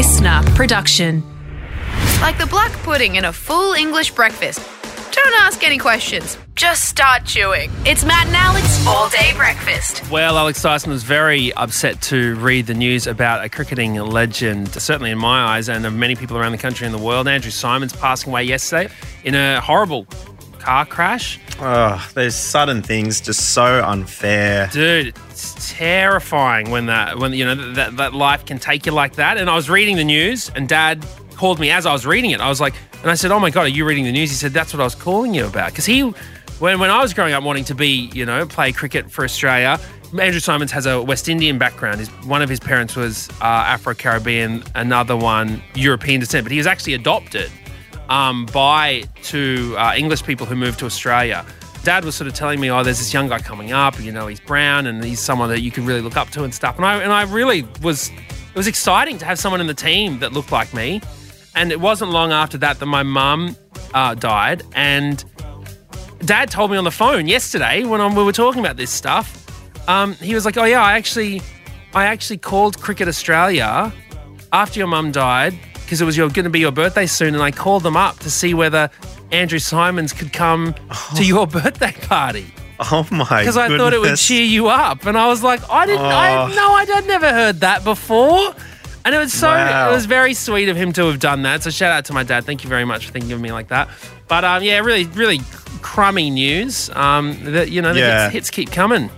listener production. Like the black pudding in a full English breakfast. Don't ask any questions. Just start chewing. It's Matt and Alex all day breakfast. Well, Alex Dyson was very upset to read the news about a cricketing legend, certainly in my eyes, and of many people around the country and the world. Andrew Symonds passing away yesterday in a horrible car crash. Oh, those sudden things just so unfair. Dude, it's terrifying when that when you know that that life can take you like that. And I was reading the news, and Dad called me as I was reading it. I was like, and I said, "Oh my god, are you reading the news?" He said, "That's what I was calling you about." Because he, when when I was growing up wanting to be, you know, play cricket for Australia. Andrew Symonds has a West Indian background. His, one of his parents was uh, Afro Caribbean, another one European descent, but he was actually adopted um, by two uh, English people who moved to Australia. Dad was sort of telling me, "Oh, there's this young guy coming up. You know, he's brown, and he's someone that you can really look up to and stuff." And I and I really was. It was exciting to have someone in the team that looked like me. And it wasn't long after that that my mum uh, died, and Dad told me on the phone yesterday when um, we were talking about this stuff. Um, he was like, "Oh yeah, I actually, I actually called Cricket Australia after your mum died because it was going to be your birthday soon, and I called them up to see whether Andrew Symonds could come to your birthday party Oh my god. because I thought it would cheer you up." And I was like, "I didn't, I Oh. had no, I'd never heard that before." And it was so, Wow. it was very sweet of him to have done that. So shout out to my dad. Thank you very much for thinking of me like that. But um, yeah, really, really crummy news. Um, that you know, the Yeah. hits, hits keep coming.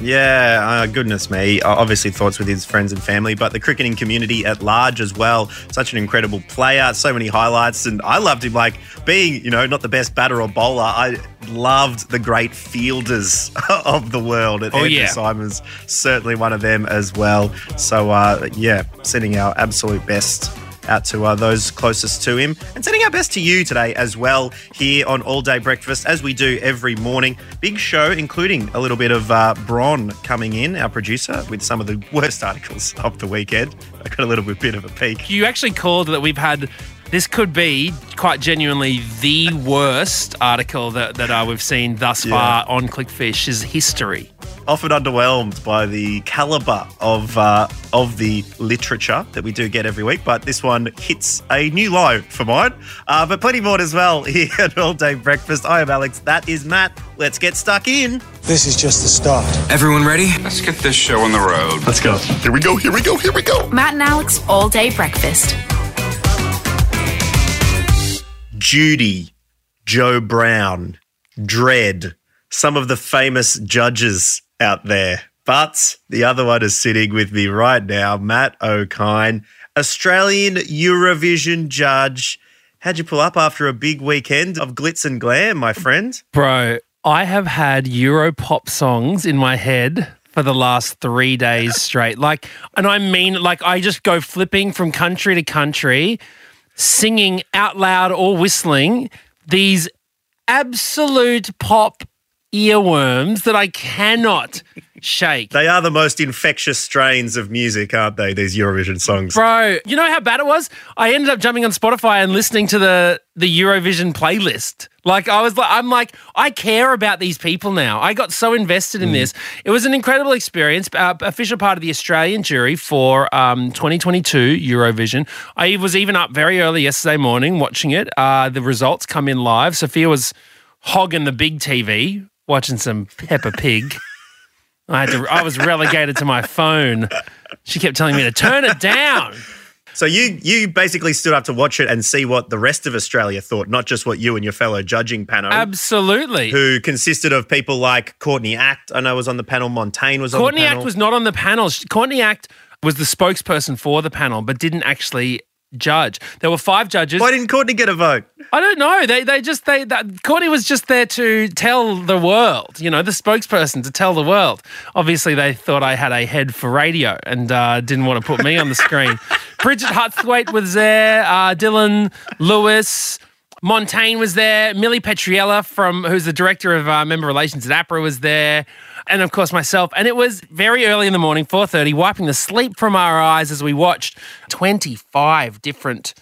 Yeah, uh, goodness me. Obviously, thoughts with his friends and family, but the cricketing community at large as well. Such an incredible player, so many highlights, and I loved him. Like being, you know, not the best batter or bowler, I loved the great fielders of the world. And Oh, Andrew yeah. Symonds certainly one of them as well. So, uh, yeah, sending our absolute best out to uh, those closest to him and sending our best to you today as well here on All Day Breakfast as we do every morning. Big show, including a little bit of uh, Bron coming in, our producer, with some of the worst articles of the weekend. I got a little bit, bit of a peek. You actually called that we've had. This could be quite genuinely the worst article that, that uh, we've seen thus far on Clickfish's history. Often underwhelmed by the caliber of uh, of the literature that we do get every week, but this one hits a new low for mine. Uh, but plenty more as well here at All Day Breakfast. I am Alex. That is Matt. Let's get stuck in. This is just the start. Everyone ready? Let's get this show on the road. Let's go. Here we go. Here we go. Here we go. Matt and Alex all day breakfast. Judy, Joe Brown, Dredd, some of the famous judges out there. But the other one is sitting with me right now, Matt Okine, Australian Eurovision judge. How'd you pull up after a big weekend of glitz and glam, my friend? Bro, I have had Euro pop songs in my head for the last three days straight. Like, and I mean, like, I just go flipping from country to country, singing out loud or whistling these absolute pop earworms that I cannot shake. They are the most infectious strains of music, aren't they? These Eurovision songs. Bro, you know how bad it was? I ended up jumping on Spotify and listening to the the Eurovision playlist. Like I was like I'm like I care about these people now. I got so invested in this. It was an incredible experience. Uh, official part of the Australian jury for um, 2022 Eurovision. I was even up very early yesterday morning watching it. Uh, the results come in live. Sophia was hogging the big TV watching some Peppa Pig. I had to. I was relegated to my phone. She kept telling me to turn it down. So you you basically stood up to watch it and see what the rest of Australia thought, not just what you and your fellow judging panel. Absolutely. who consisted of people like Courtney Act, I know was on the panel, Montaigne was Courtney on the panel. Courtney Act was not on the panel. Courtney Act was the spokesperson for the panel, but didn't actually judge. There were five judges. Why didn't Courtney get a vote? I don't know. They they just they that, Courtney was just there to tell the world. You know, the spokesperson to tell the world. Obviously, they thought I had a head for radio and uh, didn't want to put me on the screen. Bridget Hustwaite was there. Uh, Dylan Lewis. Montaigne was there. Millie Petriella, from who's the director of uh, member relations at APRA, was there, and of course myself. And it was very early in the morning, four thirty, wiping the sleep from our eyes as we watched twenty five different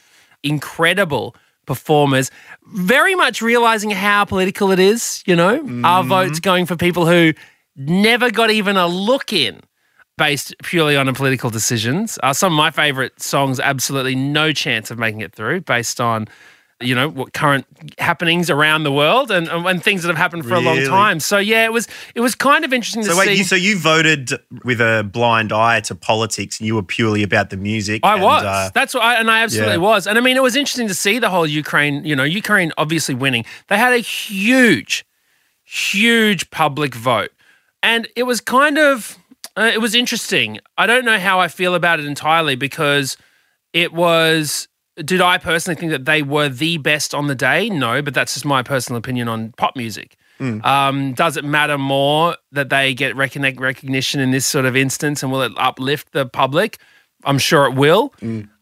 incredible performers. Very much realizing how political it is. You know, our votes going for people who never got even a look in. based purely on political decisions. Uh, some of my favorite songs, absolutely no chance of making it through, based on you know what current happenings around the world and, and things that have happened for a long time. So yeah, it was it was kind of interesting to So wait, see. you, so you voted with a blind eye to politics, and you were purely about the music. I and, was. uh, That's what I, and I absolutely yeah. was. And I mean, it was interesting to see the whole Ukraine, you know, Ukraine obviously winning. They had a huge, huge public vote. And it was kind of, uh, it was interesting. I don't know how I feel about it entirely because it was, did I personally think that they were the best on the day? No, but that's just my personal opinion on pop music. Um, does it matter more that they get recogni- recognition in this sort of instance and will it uplift the public? I'm sure it will.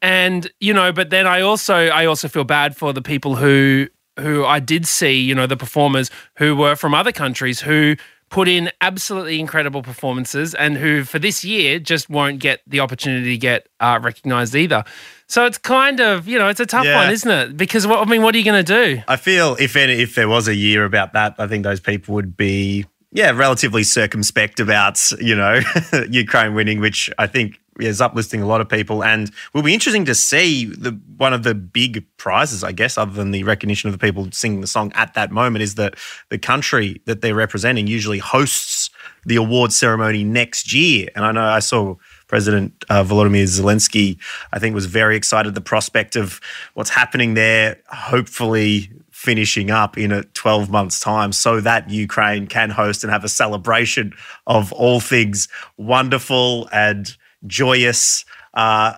And you know, but then I also I also feel bad for the people who who I did see, you know, the performers who were from other countries who put in absolutely incredible performances and who for this year just won't get the opportunity to get uh, recognized either. So it's kind of, you know, it's a tough Yeah. one, isn't it? Because what I mean, what are you going to do? I feel if any, if there was a year about that, I think those people would be yeah relatively circumspect about you know Ukraine winning, which I think is uplisting a lot of people, and will be interesting to see the one of the big prizes, I guess, other than the recognition of the people singing the song at that moment, is that the country that they're representing usually hosts the award ceremony next year, and I know I saw. President uh, Volodymyr Zelensky, I think, was very excited the prospect of what's happening there, hopefully finishing up in a 12 months' time so that Ukraine can host and have a celebration of all things wonderful and joyous uh,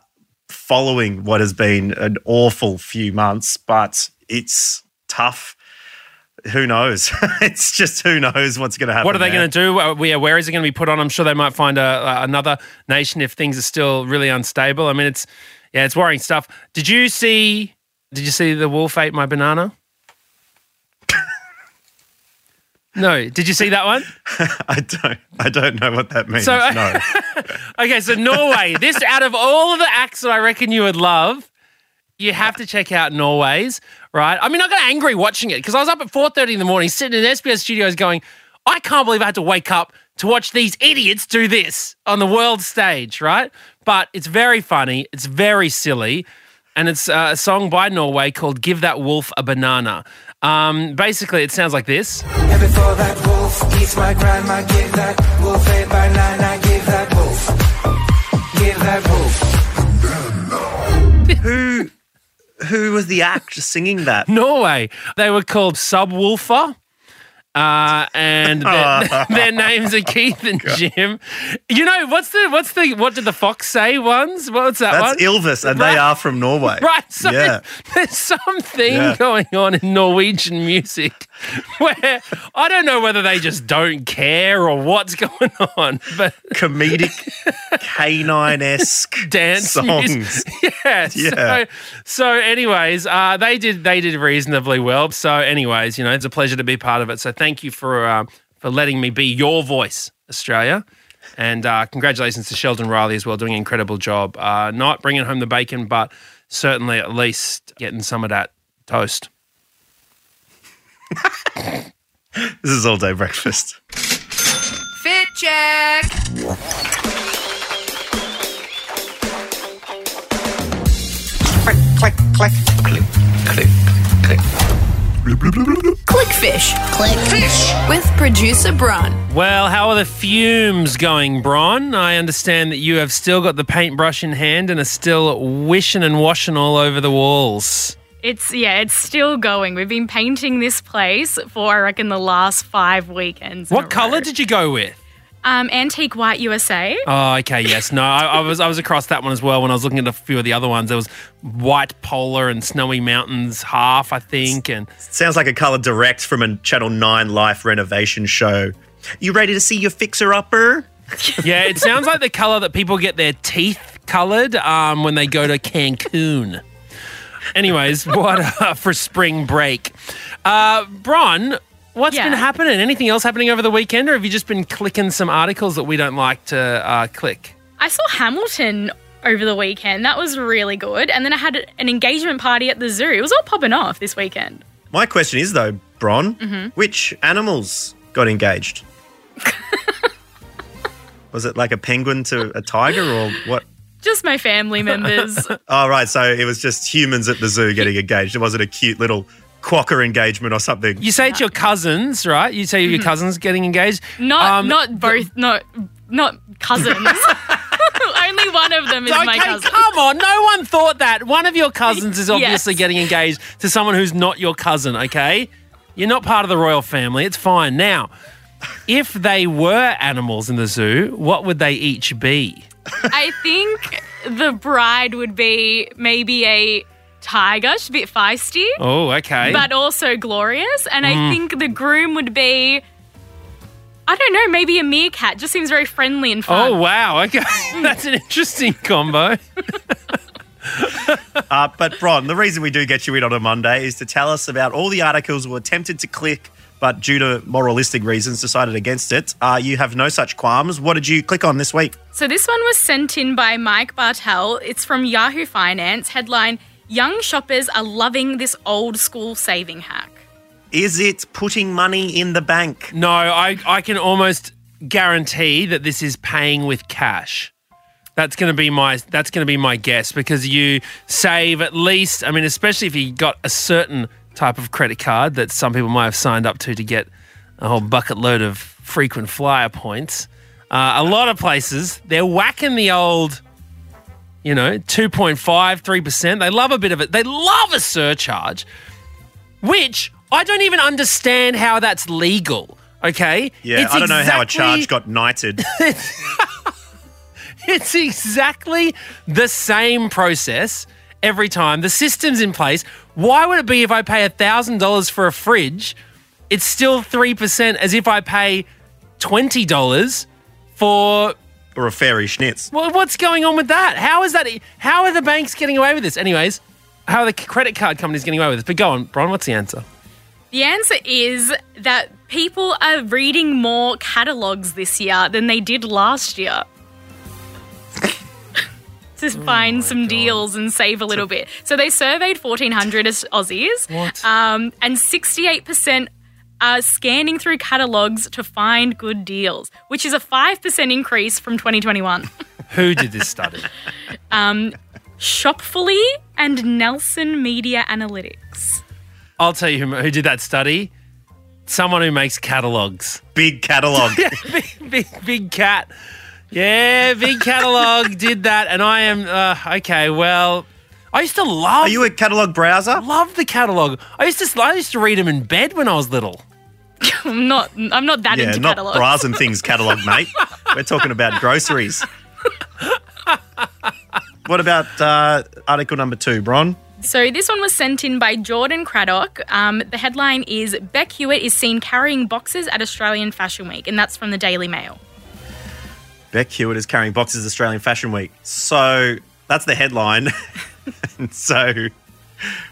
following what has been an awful few months, but it's tough. Who knows? it's just who knows what's going to happen. What are they going to do? Uh, Where, where is it going to be put on? I'm sure they might find a, another nation if things are still really unstable. I mean, it's yeah, it's worrying stuff. Did you see? Did you see the wolf ate my banana? No. Did you see that one? I don't. I don't know what that means. So- no. Okay, so Norway. this out of all of the acts that I reckon you would love, you have to check out Norway's. Right? I mean, I got angry watching it because I was up at four thirty in the morning, sitting in SBS studios, going, "I can't believe I had to wake up to watch these idiots do this on the world stage." Right? But it's very funny. It's very silly. And it's uh, a song by Norway called "Give That Wolf a Banana." Um, basically, it sounds like this. And before that wolf eats my grandma, give that wolf a banana, give that wolf, give that wolf. who who was the act singing that? Norway. They were called Subwoolfer. Uh, and their, their names are Keith and Jim. You know what's the what's the what did the fox say once? What's that one? That's one? Ylvis, and Right. they are from Norway. Right, so yeah. there's something Yeah. going on in Norwegian music where I don't know whether they just don't care or what's going on, but comedic canine esque dance songs. music. Yeah. Yeah. So, so anyways, uh, they did they did reasonably well. So, anyways, you know, it's a pleasure to be part of it. So, thank you for uh, for letting me be your voice, Australia. And uh, congratulations to Sheldon Riley as well, doing an incredible job. Uh, not bringing home the bacon, but certainly at least getting some of that toast. This is all day breakfast. Fit check. Click, click, click, click, click, click. Clickfish. Clickfish. With producer Bron. Well, how are the fumes going, Bron? I understand that you have still got the paintbrush in hand and are still wishing and washing all over the walls. It's yeah, it's still going. We've been painting this place for I reckon the last five weekends. What colour did you go with? Um antique white USA? Oh, okay, yes. No, I, I was I was across that one as well when I was looking at a few of the other ones. There was white polar and snowy mountains half, I think, and Sounds like a colour direct from a Channel 9 life renovation show. You ready to see your fixer upper? yeah, it sounds like the color that people get their teeth colored um, when they go to Cancun. Anyways, what uh, for spring break? Uh, Bron, what's Yeah. been happening? Anything else happening over the weekend, or have you just been clicking some articles that we don't like to uh, click? I saw Hamilton over the weekend. That was really good. And then I had an engagement party at the zoo. It was all popping off this weekend. My question is, though, Bron, Mm-hmm. which animals got engaged? Was it like a penguin to a tiger or what? Just my family members. Oh, right. So it was just humans at the zoo getting engaged. It wasn't a cute little quokka engagement or something. You say it's your cousins, right? You say your cousins getting engaged. Not Um, not both not not cousins. Only one of them is my Okay, cousin. come on. No one thought that. One of your cousins is obviously Yes. getting engaged to someone who's not your cousin, okay? You're not part of the royal family. It's fine. Now, if they were animals in the zoo, what would they each be? I think the bride would be maybe a tiger. She's a bit feisty, Oh, okay. but also glorious. And I think the groom would be. I don't know, maybe a meerkat. Just seems very friendly and fun. oh, wow. Okay. That's an interesting combo. Uh, but, Bron, the reason we do get you in on a Monday is to tell us about all the articles we were tempted to click, but due to moralistic reasons decided against it. Uh, you have no such qualms. What did you click on this week? So this one was sent in by Mike Bartel. It's from Yahoo Finance. Headline Young shoppers are loving this old school saving hack. Is it putting money in the bank? No, I, I can almost guarantee that this is paying with cash. That's going to be my that's going to be my guess because you save at least I mean especially if you got a certain type of credit card that some people might have signed up to to get a whole bucket load of frequent flyer points. Uh, a lot of places they're whacking the old you know 2.5 3%. They love a bit of it. They love a surcharge which I don't even understand how that's legal. Okay, Yeah, It's I don't know how a charge got knighted. It's exactly the same process every time. The system's in place. Why would it be if I pay thousand dollars for a fridge, it's still three percent as if I pay twenty dollars for or a fairy schnitz. well, what's going on with that? How is that? How are the banks getting away with this? Anyways, how are the credit card companies getting away with this? But go on, Bron. What's the answer? The answer is that people are reading more catalogs this year than they did last year. to find some deals and save a little bit. So they surveyed 1,400 Aus- Aussies. What? Um, and 68% are scanning through catalogs to find good deals, which is a 5% increase from 2021. Who did this study? Shopfully and Nielsen Media Analytics. I'll tell you who, who did that study. Someone who makes catalogs. Big catalogue. big, big, big cat. Yeah, big catalog did that, and I am uh, okay. Well, I used to love. Are you a catalogue browser? love the catalog? I used to. I used to read them in bed when I was little. I'm not. I'm not that Yeah, into not catalogs. bras and things catalogue, mate. We're talking about groceries. what about uh, article number two, Bron? So this one was sent in by Jordan Craddock. Um, the headline is Bec Hewitt is seen carrying boxes at Australian Fashion Week, and that's from the Daily Mail. Bec Hewitt is carrying boxes at Australian Fashion Week. So that's the headline. and so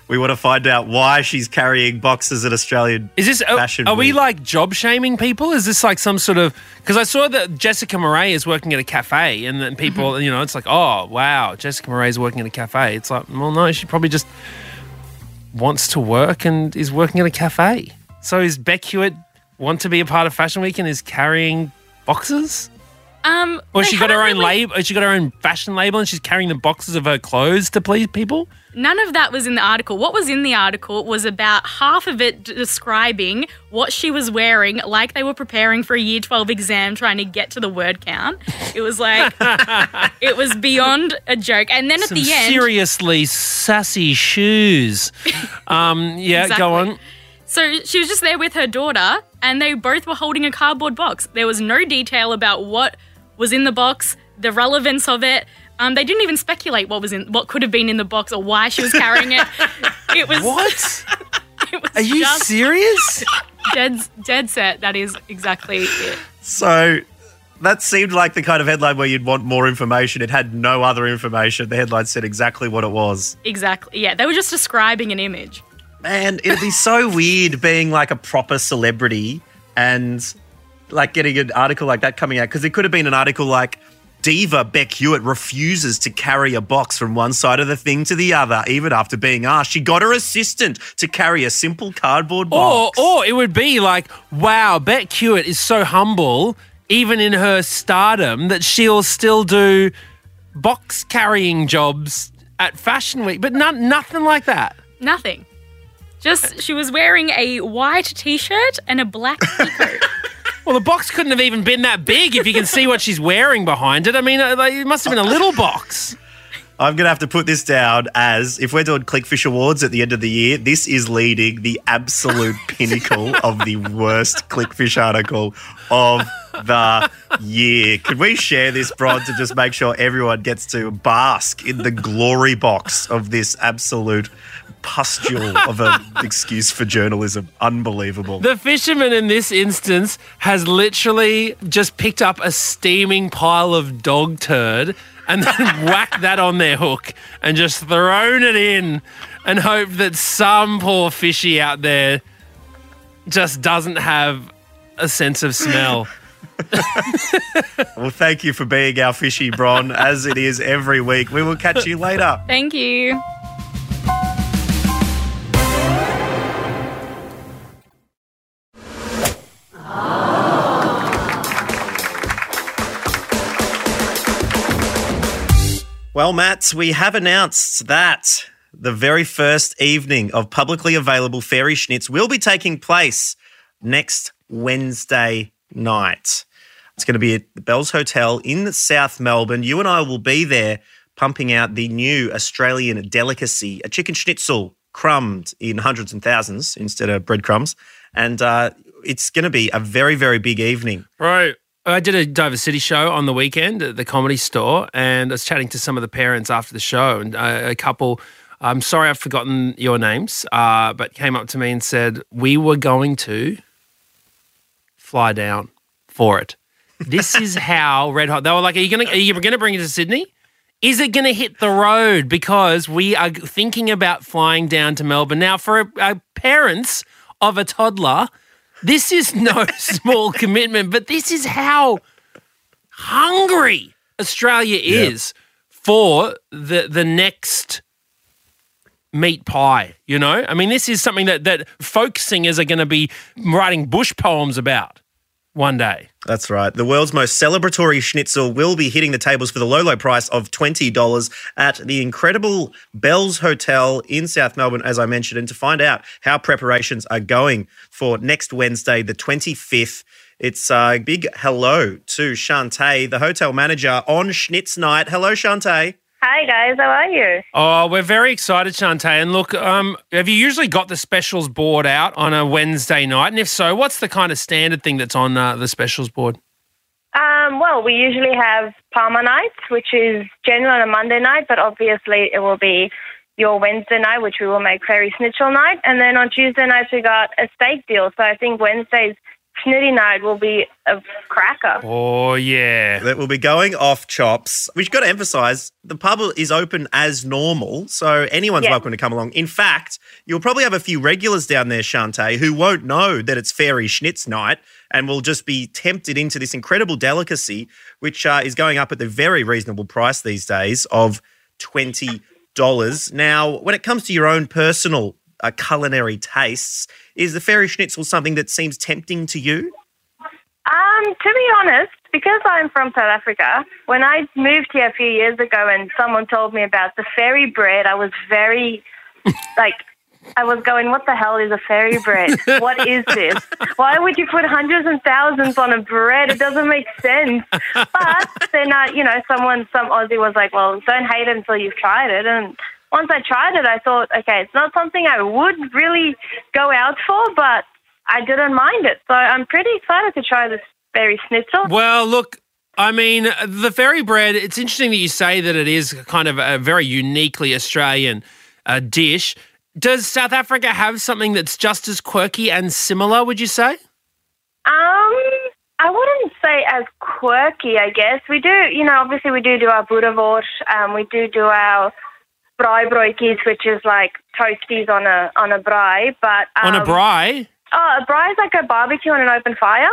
we want to find out why she's carrying boxes at Australian Is this? Are, Fashion are we like job shaming people? Is this like some sort of? Because I saw that Jessica Marais is working at a cafe, and then people, mm-hmm. you know, it's like, oh wow, Jessica Marais is working at a cafe. It's like, well, no, she probably just wants to work and is working at a cafe. So is Bec Hewitt want to be a part of Fashion Week and is carrying boxes? Um, Or she got her own really- label? She got her own fashion label, and she's carrying the boxes of her clothes to please people. None of that was in the article. What was in the article was about half of it describing what she was wearing, like they were preparing for a year 12 exam, trying to get to the word count. It was like, it was beyond a joke. And then at the end, seriously sassy shoes. Um, yeah, go on. So she was just there with her daughter, and they both were holding a cardboard box. There was no detail about what was in the box, the relevance of it. Um, they didn't even speculate what was in, what could have been in the box or why she was carrying it. It was What? It was Are you serious? dead, dead set. That is exactly it. So that seemed like the kind of headline where you'd want more information. It had no other information. The headline said exactly what it was. Exactly. Yeah, they were just describing an image. Man, it'd be so weird being like a proper celebrity and like getting an article like that coming out because it could have been an article like Diva Bec Hewitt refuses to carry a box from one side of the thing to the other, even after being asked. She got her assistant to carry a simple cardboard box. or it would be like, wow, Bec Hewitt is so humble. even in her stardom, that she'll still do box carrying jobs at Fashion Week, but none, nothing like that. Nothing. Just she was wearing a white t-shirt and a black peacoat. Well, the box couldn't have even been that big if you can see what she's wearing behind it. I mean, uh, it must have been a little box. I'm going to have to put this down as if we're doing Clickfish Awards at the end of the year, this is leading the absolute pinnacle of the worst Clickfish article of the year. Can we share this, Bron, to just make sure everyone gets to bask in the glory box of this absolute pustule of an excuse for journalism? Unbelievable. The fisherman in this instance has literally just picked up a steaming pile of dog turd and then whacked that on their hook and just thrown it in and hoped that some poor fishy out there just doesn't have a sense of smell. Well, thank you for being our fishy, Bron, as it is every week. We will catch you later. Thank you. Well, Matt, we have announced that the very first evening of publicly available Fairy Schnitz will be taking place next Wednesday night. It's going to be at the Bells Hotel in South Melbourne. You and I will be there pumping out the new Australian delicacy, a chicken schnitzel crumbed in hundreds and thousands instead of breadcrumbs. And uh, it's going to be a very, very big evening. Right. I did a Dover City show on the weekend at the comedy store, and I was chatting to some of the parents after the show, and uh, a couple. I'm sorry, I've forgotten your names, uh, but came up to me and said we were going to fly down for it. This is how red hot. They were like, "Are you gonna? Are you gonna bring it to Sydney? Is it gonna hit the road? Because we are thinking about flying down to Melbourne now for uh, parents of a toddler." This is no small commitment, but this is how hungry Australia is for the the next meat pie. You know, I mean, this is something that that folk singers are going to be writing bush poems about one day. That's right. The world's most celebratory schnitzel will be hitting the tables for the low, low price of $20 at the incredible Bells Hotel in South Melbourne, as I mentioned. And to find out how preparations are going for next Wednesday, the 25th, it's a big hello to Shantae, the hotel manager on Schnitz Night. Hello, Shantae. Hi guys, how are you? Oh, we're very excited, Shantae. And look, um, have you usually got the specials board out on a Wednesday night? And if so, what's the kind of standard thing that's on uh, the specials board? Um, well, we usually have Palmer nights, which is generally on a Monday night, but obviously it will be your Wednesday night, which we will make Fairy Snitchel night, and then on Tuesday nights we got a steak deal. So I think Wednesday's Snitty night will be a cracker. Oh, yeah. That will be going off chops. We've got to emphasize the pub is open as normal, so anyone's Yeah. welcome to come along. In fact, you'll probably have a few regulars down there, Shantae, who won't know that it's Fairy Schnitz night and will just be tempted into this incredible delicacy, which uh, is going up at the very reasonable price these days of $20. Now, when it comes to your own personal uh, culinary tastes, is the Fairy Schnitzel something that seems tempting to you? Um, to be honest, because I'm from South Africa, when I moved here a few years ago and someone told me about the fairy bread, I was very, like, I was going, what the hell is a fairy bread? What is this? Why would you put hundreds and thousands on a bread? It doesn't make sense. But then, uh, you know, someone, some Aussie was like, well, don't hate it until you've tried it. And once I tried it, I thought, okay, it's not something I would really go out for, but I didn't mind it. So I'm pretty excited to try this fairy schnitzel. Well, look, I mean, the fairy bread, it's interesting that you say that it is kind of a very uniquely Australian uh, dish. Does South Africa have something that's just as quirky and similar, would you say? Um, I wouldn't say as quirky, I guess. We do, you know, obviously we do do our boerewors. Um, we do do our braaibroodjies, which is like toasties on a on a braai. But um, On a braai? Oh, a braai is like a barbecue on an open fire.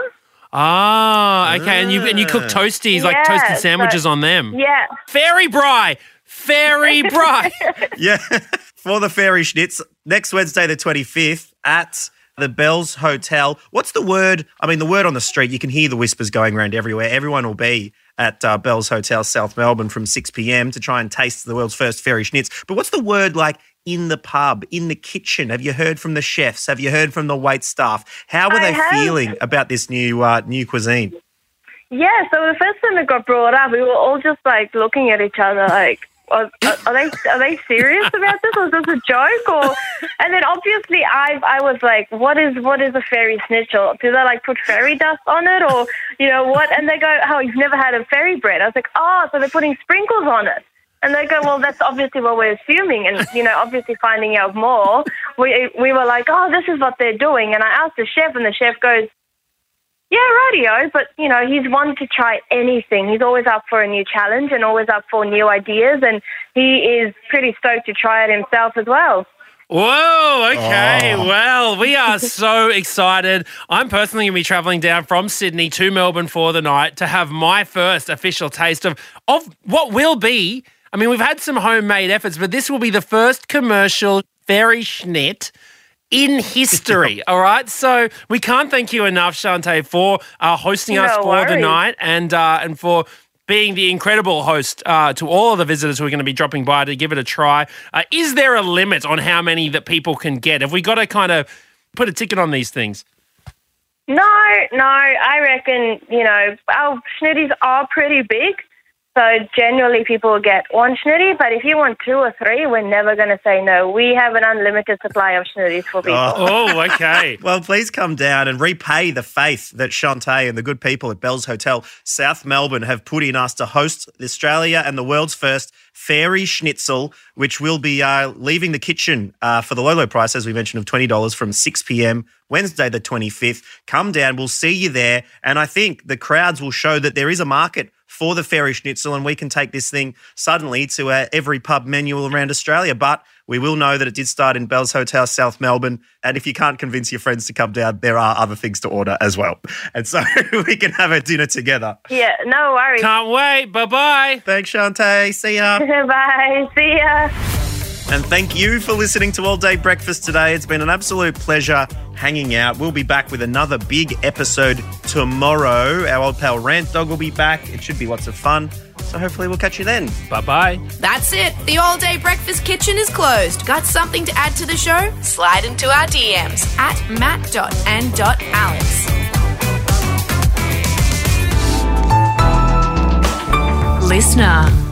Ah, okay. And you and you cook toasties, like Yeah, toasted so- sandwiches on them. Yeah. Fairy braai! Fairy braai! Yeah, for the Fairy Schnitz next Wednesday, the 25th at the Bells Hotel. What's the word? I mean, the word on the street, you can hear the whispers going around everywhere. Everyone will be at uh, Bells Hotel, South Melbourne from 6 p.m. to try and taste the world's first fairy schnitz. But what's the word like in the pub, in the kitchen? Have you heard from the chefs? Have you heard from the wait staff? How are I they have. feeling about this new uh, new cuisine? Yeah, so the first time it got brought up, we were all just like looking at each other, like, are, they are they serious about this? Was this a joke? Or and then obviously I I was like, what is what is a fairy schnitzel? Do they like put fairy dust on it, or you know what? And they go, oh, you've never had a fairy bread? I was like, oh, so they're putting sprinkles on it. And they go, well, that's obviously what we're assuming. And, you know, obviously finding out more, we, we were like, oh, this is what they're doing. And I asked the chef, and the chef goes, yeah, radio, but you know, he's one to try anything. He's always up for a new challenge and always up for new ideas, and he is pretty stoked to try it himself as well. Whoa, okay. Oh. Well, we are so excited. I'm personally going to be traveling down from Sydney to Melbourne for the night to have my first official taste of, of what will be. I mean, we've had some homemade efforts, but this will be the first commercial fairy schnit in history. all right. So we can't thank you enough, Shantae, for uh, hosting us No for the night and uh, and for being the incredible host uh, to all of the visitors who are going to be dropping by to give it a try. Uh, is there a limit on how many that people can get? Have we got to kind of put a ticket on these things? No, no, I reckon, you know, our schnitties are pretty big. So generally people get one schnitty, but if you want two or three, we're never going to say no. We have an unlimited supply of schnitties for people. Oh, okay. Well, please come down and repay the faith that Shantae and the good people at Bell's Hotel South Melbourne have put in us to host Australia and the world's first fairy schnitzel, which will be uh, leaving the kitchen uh, for the low, low price, as we mentioned, of $20 from 6 p.m. Wednesday, the 25th. Come down, we'll see you there. And I think the crowds will show that there is a market for the fairy schnitzel, and we can take this thing suddenly to uh, every pub menu around Australia. But we will know that it did start in Bell's Hotel, South Melbourne. And if you can't convince your friends to come down, there are other things to order as well. And so we can have a dinner together. Yeah, no worries. Can't wait. Bye bye. Thanks, Shantae. See ya. Bye. See ya. And thank you for listening to All Day Breakfast today. It's been an absolute pleasure hanging out. We'll be back with another big episode tomorrow. Our old pal Rant Dog will be back. It should be lots of fun. So hopefully we'll catch you then. Bye bye. That's it. The all day breakfast kitchen is closed. Got something to add to the show? Slide into our DMs at matt.and.alex. Listener.